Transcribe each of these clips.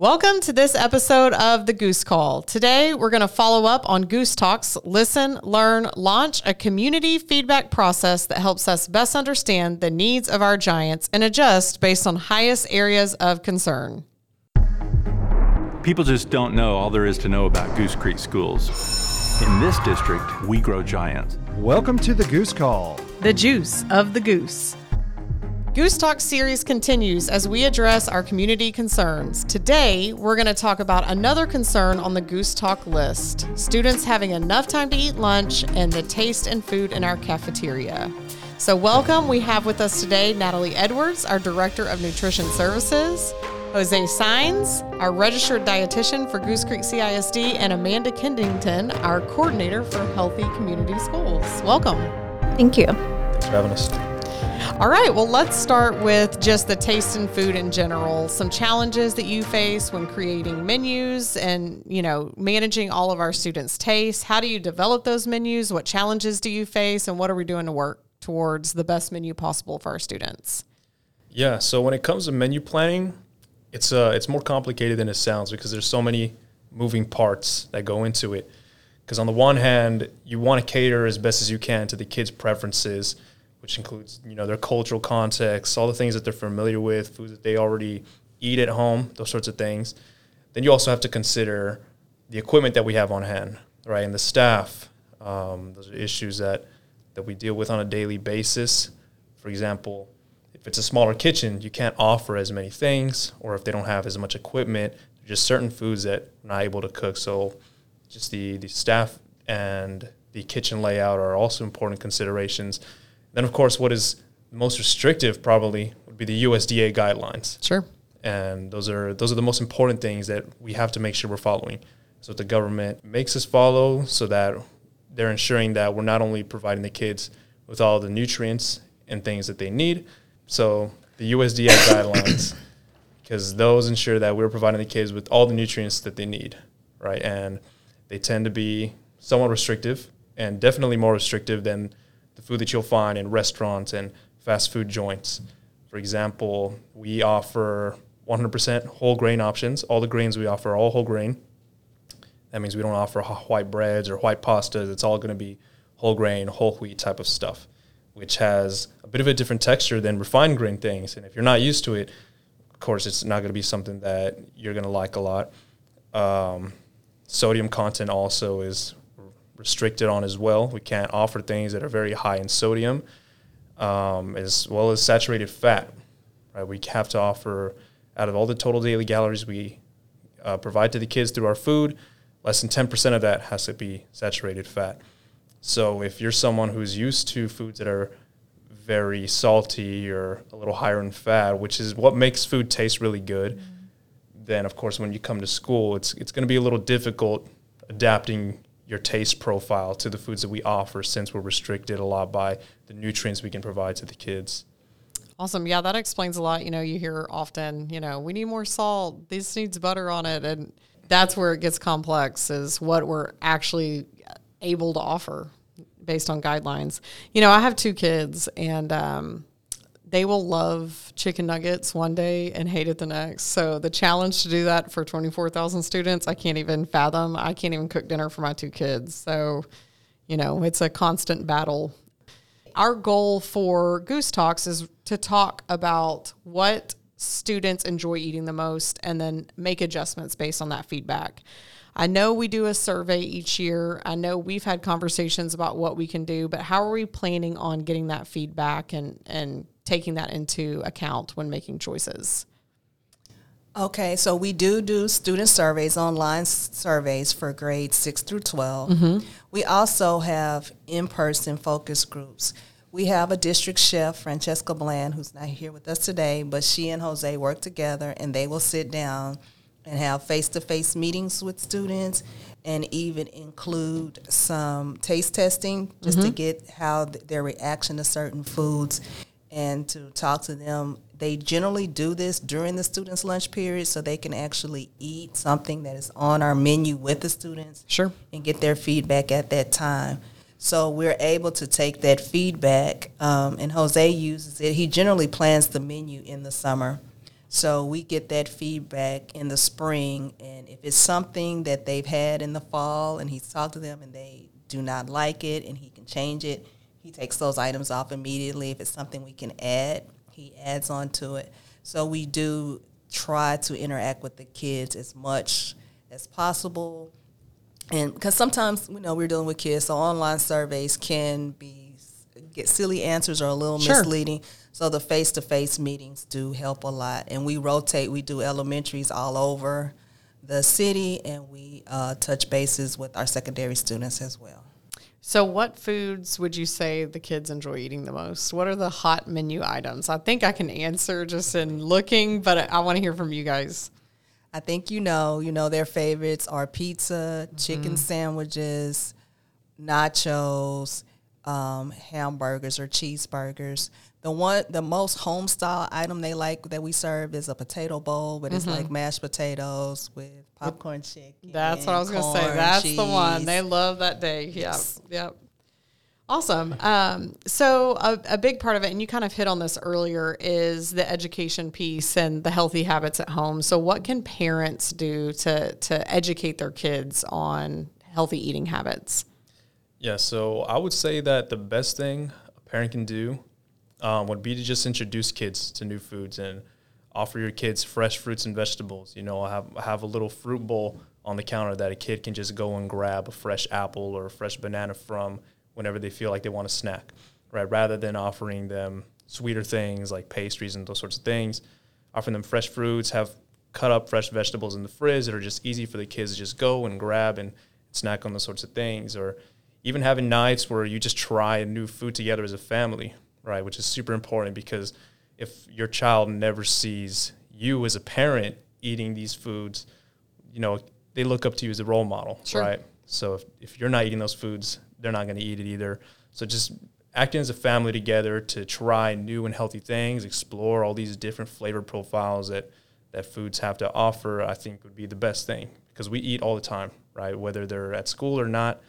Welcome to this episode of the Goose Call. Today, we're going to follow up on Goose Talks Listen, Learn, Launch, a community feedback process that helps us best understand the needs of our giants and adjust based on highest areas of concern. People just don't know all there is to know about Goose Creek schools. In this district, we grow giants. Welcome to the Goose Call. The juice of the goose. Goose Talk series continues as we address our community concerns. Today, we're going to talk about another concern on the Goose Talk list students having enough time to eat lunch and the taste and food in our cafeteria. So, welcome. We have with us today Natalie Edwards, our Director of Nutrition Services, Jose Saenz, our registered dietitian for Goose Creek CISD, and Amanda Kennington, our coordinator for Healthy Community Schools. Welcome. Thank you. Thanks for having us. All right, well, let's start with just the taste and food in general. Some challenges that you face when creating menus and, you know, managing all of our students' tastes. How do you develop those menus? What challenges do you face? And what are we doing to work towards the best menu possible for our students? Yeah, so when it comes to menu planning, it's uh it's more complicated than it sounds because there's so many moving parts that go into it. Because on the one hand, you want to cater as best as you can to the kids' preferences which includes you know their cultural context, all the things that they're familiar with, foods that they already eat at home, those sorts of things. Then you also have to consider the equipment that we have on hand, right, and the staff. Um, those are issues that that we deal with on a daily basis. For example, if it's a smaller kitchen, you can't offer as many things, or if they don't have as much equipment, just certain foods that we're not able to cook. So, just the the staff and the kitchen layout are also important considerations. Then, of course, what is most restrictive probably would be the USDA guidelines. Sure. And those are those are the most important things that we have to make sure we're following. So the government makes us follow, so that they're ensuring that we're not only providing the kids with all the nutrients and things that they need. So the USDA guidelines, because those ensure that we're providing the kids with all the nutrients that they need, right? And they tend to be somewhat restrictive, and definitely more restrictive than the food that you'll find in restaurants and fast food joints. For example, we offer 100% whole grain options. All the grains we offer are all whole grain. That means we don't offer white breads or white pastas. It's all going to be whole grain, whole wheat type of stuff, which has a bit of a different texture than refined grain things. And if you're not used to it, of course, it's not going to be something that you're going to like a lot. Um, sodium content also is restricted on as well. We can't offer things that are very high in sodium, um, as well as saturated fat. Right, we have to offer out of all the total daily calories we uh, provide to the kids through our food, less than ten percent of that has to be saturated fat. So if you're someone who's used to foods that are very salty or a little higher in fat, which is what makes food taste really good, mm-hmm. then of course when you come to school, it's it's going to be a little difficult adapting your taste profile to the foods that we offer since we're restricted a lot by the nutrients we can provide to the kids. Awesome. Yeah, that explains a lot. You know, you hear often, you know, we need more salt. This needs butter on it. And that's where it gets complex is what we're actually able to offer based on guidelines. You know, I have two kids and um, they will love chicken nuggets one day and hate it the next. So the challenge to do that for 24,000 students, I can't even fathom. I can't even cook dinner for my two kids. So, you know, it's a constant battle. Our goal for Goose Talks is to talk about what students enjoy eating the most and then make adjustments based on that feedback. I know we do a survey each year. I know we've had conversations about what we can do, but how are we planning on getting that feedback and and taking that into account when making choices? Okay, so we do do student surveys, online surveys for grades 6 through 12. Mm-hmm. We also have in person focus groups. We have a district chef, Francesca Bland, who's not here with us today, but she and Jose work together and they will sit down and have face to face meetings with students and even include some taste testing just mm-hmm. to get how th- their reaction to certain foods and to talk to them. They generally do this during the students' lunch period so they can actually eat something that is on our menu with the students. Sure. And get their feedback at that time. So we're able to take that feedback, um, and Jose uses it. He generally plans the menu in the summer. So we get that feedback in the spring, and if it's something that they've had in the fall, and he's talked to them and they do not like it, and he can change it, he takes those items off immediately. If it's something we can add, he adds on to it. So we do try to interact with the kids as much as possible and because sometimes you know we're dealing with kids so online surveys can be get silly answers or a little Sure. misleading so the face-to-face meetings do help a lot and we rotate we do elementaries all over the city and we uh, touch bases with our secondary students as well So, what foods would you say the kids enjoy eating the most? What are the hot menu items? I think I can answer just in looking, but I, I want to hear from you guys. I think you know, you know their favorites are pizza, chicken sandwiches, nachos, um, hamburgers or cheeseburgers. The one, the most home style item they like that we serve is a potato bowl, but it's like mashed potatoes with popcorn chicken. That's what I was going to say. That's the one. They love that day. Yes. Yep. Yep. Awesome. Um, so a, a big part of it, and you kind of hit on this earlier, is the education piece and the healthy habits at home. So what can parents do to to educate their kids on healthy eating habits? Yeah, so I would say that the best thing a parent can do um, would be to just introduce kids to new foods and offer your kids fresh fruits and vegetables. You know, have have a little fruit bowl on the counter that a kid can just go and grab a fresh apple or a fresh banana from whenever they feel like they want a snack, right? Rather than offering them sweeter things like pastries and those sorts of things, offering them fresh fruits, have cut up fresh vegetables in the fridge that are just easy for the kids to just go and grab and snack on those sorts of things, or even having nights where you just try a new food together as a family, right? Which is super important because if your child never sees you as a parent eating these foods, you know, they look up to you as a role model, Sure. right? So if, if you're not eating those foods, they're not going to eat it either. So just acting as a family together to try new and healthy things, explore all these different flavor profiles that that foods have to offer, I think would be the best thing because we eat all the time, right? Whether they're at school or not,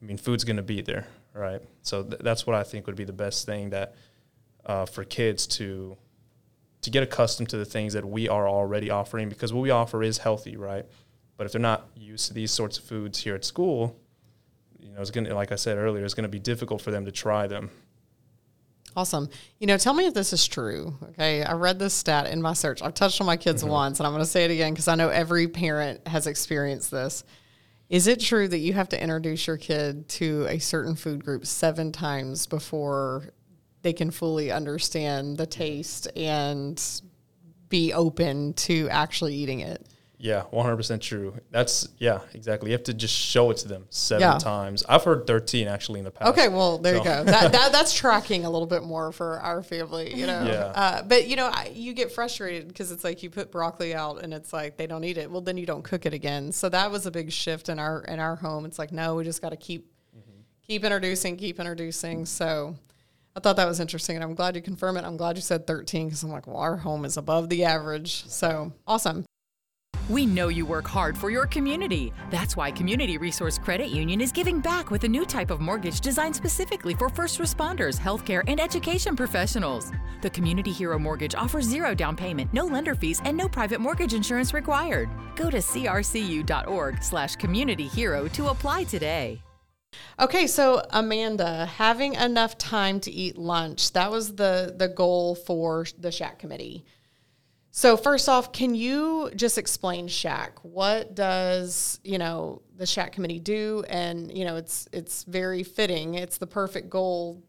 I mean, food's going to be there, right? So th- that's what I think would be the best thing that uh, for kids to to get accustomed to the things that we are already offering because what we offer is healthy, right? But if they're not used to these sorts of foods here at school, you know, it's gonna, like I said earlier, it's gonna be difficult for them to try them. Awesome. You know, tell me if this is true. Okay. I read this stat in my search. I've touched on my kids mm-hmm. once, and I'm going to say it again because I know every parent has experienced this. Is it true that you have to introduce your kid to a certain food group seven times before they can fully understand the mm-hmm. taste and be open to actually eating it? Yeah, 100% true. That's, yeah, exactly. You have to just show it to them seven Yeah. times. I've heard 13 actually in the past. Okay, well there you go. That, that that's tracking a little bit more for our family, you know. Yeah. Uh, but you know, I, you get frustrated because it's like you put broccoli out and it's like they don't eat it. Well, then you don't cook it again. So that was a big shift in our in our home. It's like no, we just got to keep keep introducing, keep introducing. So. I thought that was interesting, and I'm glad you confirm it. I'm glad you said 13 because I'm like, well, our home is above the average. So awesome. We know you work hard for your community. That's why Community Resource Credit Union is giving back with a new type of mortgage designed specifically for first responders, healthcare, and education professionals. The Community Hero Mortgage offers zero down payment, no lender fees, and no private mortgage insurance required. Go to crcu.org slash community hero to apply today. Okay, so Amanda, having enough time to eat lunch, that was the the goal for the SHAC committee. So first off, can you just explain SHAC? What does, you know, the SHAC committee do? And, you know, it's it's very fitting. It's the perfect goal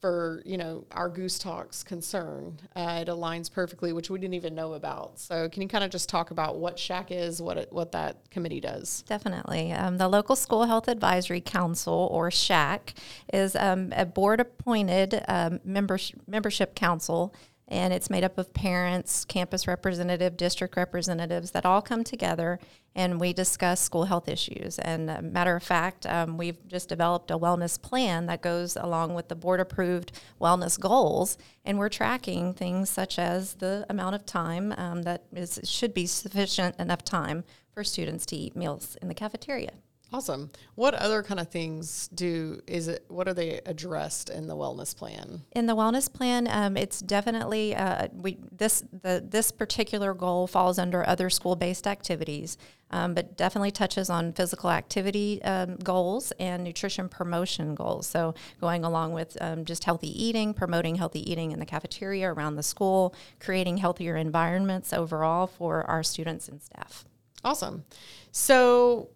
for, you know, our Goose Talks concern. Uh, it aligns perfectly, which we didn't even know about. So can you kind of just talk about what SHAC is, what it, what that committee does? Definitely. Um, the Local School Health Advisory Council, or SHAC, is um, a board appointed um, members- membership council, and it's made up of parents, campus representative, district representatives that all come together and we discuss school health issues. And uh, matter of fact, um, we've just developed a wellness plan that goes along with the board approved wellness goals, and we're tracking things such as the amount of time um, that is should be sufficient enough time for students to eat meals in the cafeteria. Awesome. What other kind of things do is it? What are they addressed in the wellness plan? In the wellness plan, um, it's definitely uh, we this the this particular goal falls under other school based activities, um, but definitely touches on physical activity um, goals and nutrition promotion goals. So going along with um, just healthy eating, promoting healthy eating in the cafeteria around the school, creating healthier environments overall for our students and staff. Awesome. So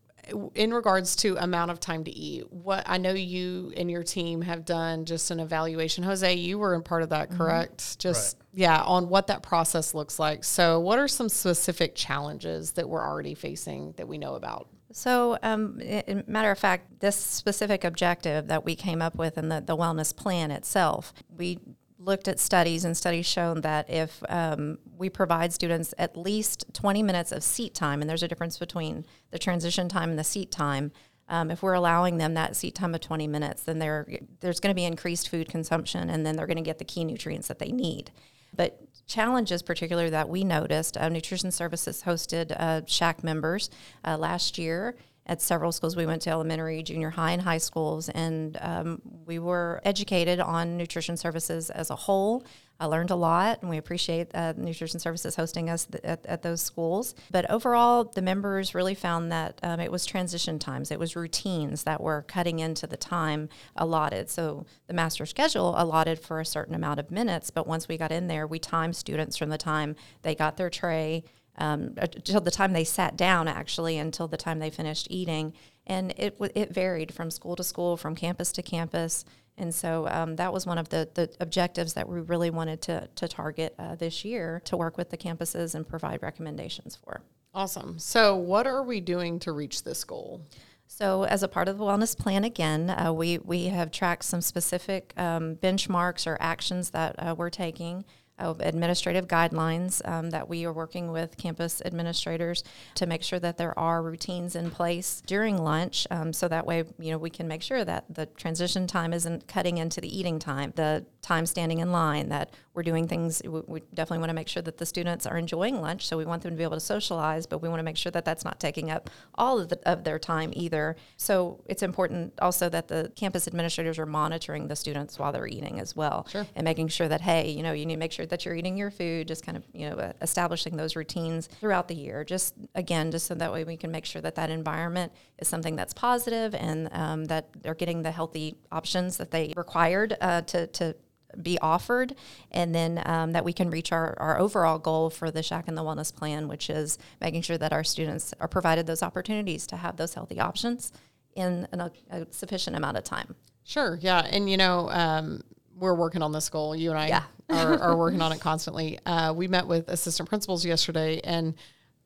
in regards to amount of time to eat, what I know you and your team have done just an evaluation. Jose, you were in part of that, correct? Just yeah, on what that process looks like. So, what are some specific challenges that we're already facing that we know about? So, um, i- i- matter of fact, this specific objective that we came up with in the, the wellness plan itself, we looked at studies and studies shown that if um, we provide students at least 20 minutes of seat time, and there's a difference between the transition time and the seat time. Um, if we're allowing them that seat time of 20 minutes, then there there's going to be increased food consumption, and then they're going to get the key nutrients that they need. But challenges, particularly that we noticed, uh, Nutrition Services hosted uh, SHAC members uh, last year at several schools. We went to elementary, junior high, and high schools, and um, we were educated on nutrition services as a whole. I learned a lot, and we appreciate uh, Nutrition Services hosting us th- at, at those schools. But overall, the members really found that um, it was transition times, it was routines that were cutting into the time allotted. So the master schedule allotted for a certain amount of minutes, but once we got in there, we timed students from the time they got their tray um, until the time they sat down, actually, until the time they finished eating. And it it varied from school to school, from campus to campus. And so um, that was one of the, the objectives that we really wanted to, to target uh, this year to work with the campuses and provide recommendations for. Awesome. So, what are we doing to reach this goal? So, as a part of the wellness plan, again, uh, we we have tracked some specific um, benchmarks or actions that uh, we're taking. Uh, administrative guidelines um, that we are working with campus administrators to make sure that there are routines in place during lunch, um, so that way you know we can make sure that the transition time isn't cutting into the eating time, the time standing in line, that we're doing things. We, we definitely want to make sure that the students are enjoying lunch, so we want them to be able to socialize, but we want to make sure that that's not taking up all of, the, of their time either. So it's important also that the campus administrators are monitoring the students while they're eating as well, Sure. and making sure that hey, you know, you need to make sure that you're eating your food, just kind of you know establishing those routines throughout the year. Just again, just so that way we can make sure that that environment is something that's positive and um, that they're getting the healthy options that they required uh, to to be offered, and then um, that we can reach our, our overall goal for the SHAC and the Wellness Plan, which is making sure that our students are provided those opportunities to have those healthy options in, in a, a sufficient amount of time. Sure. Yeah. And, you know, um, we're working on this goal. You and I Yeah. are, are working on it constantly. Uh, we met with assistant principals yesterday and,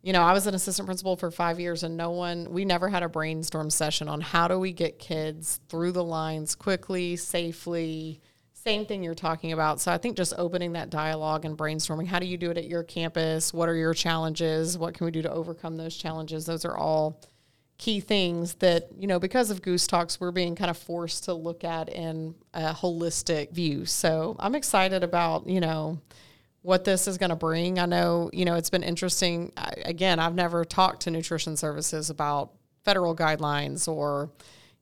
you know, I was an assistant principal for five years and no one, we never had a brainstorm session on how do we get kids through the lines quickly, safely, same thing you're talking about. So I think just opening that dialogue and brainstorming, how do you do it at your campus? What are your challenges? What can we do to overcome those challenges? Those are all key things that you know because of goose talks we're being kind of forced to look at in a holistic view so i'm excited about you know what this is going to bring i know you know it's been interesting I, again i've never talked to nutrition services about federal guidelines or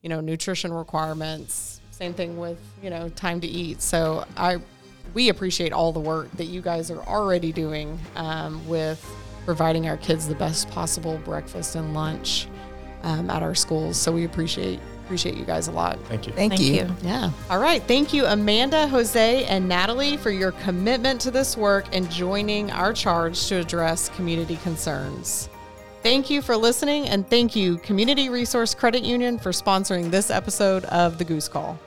you know nutrition requirements same thing with you know time to eat so i we appreciate all the work that you guys are already doing um, with providing our kids the best possible breakfast and lunch um, at our schools. So we appreciate appreciate you guys a lot. Thank you. Thank, Thank you. you. Yeah. All right. Thank you, Amanda, Jose, and Natalie, for your commitment to this work and joining our charge to address community concerns. Thank you for listening, and thank you, Community Resource Credit Union, for sponsoring this episode of the Goose Call.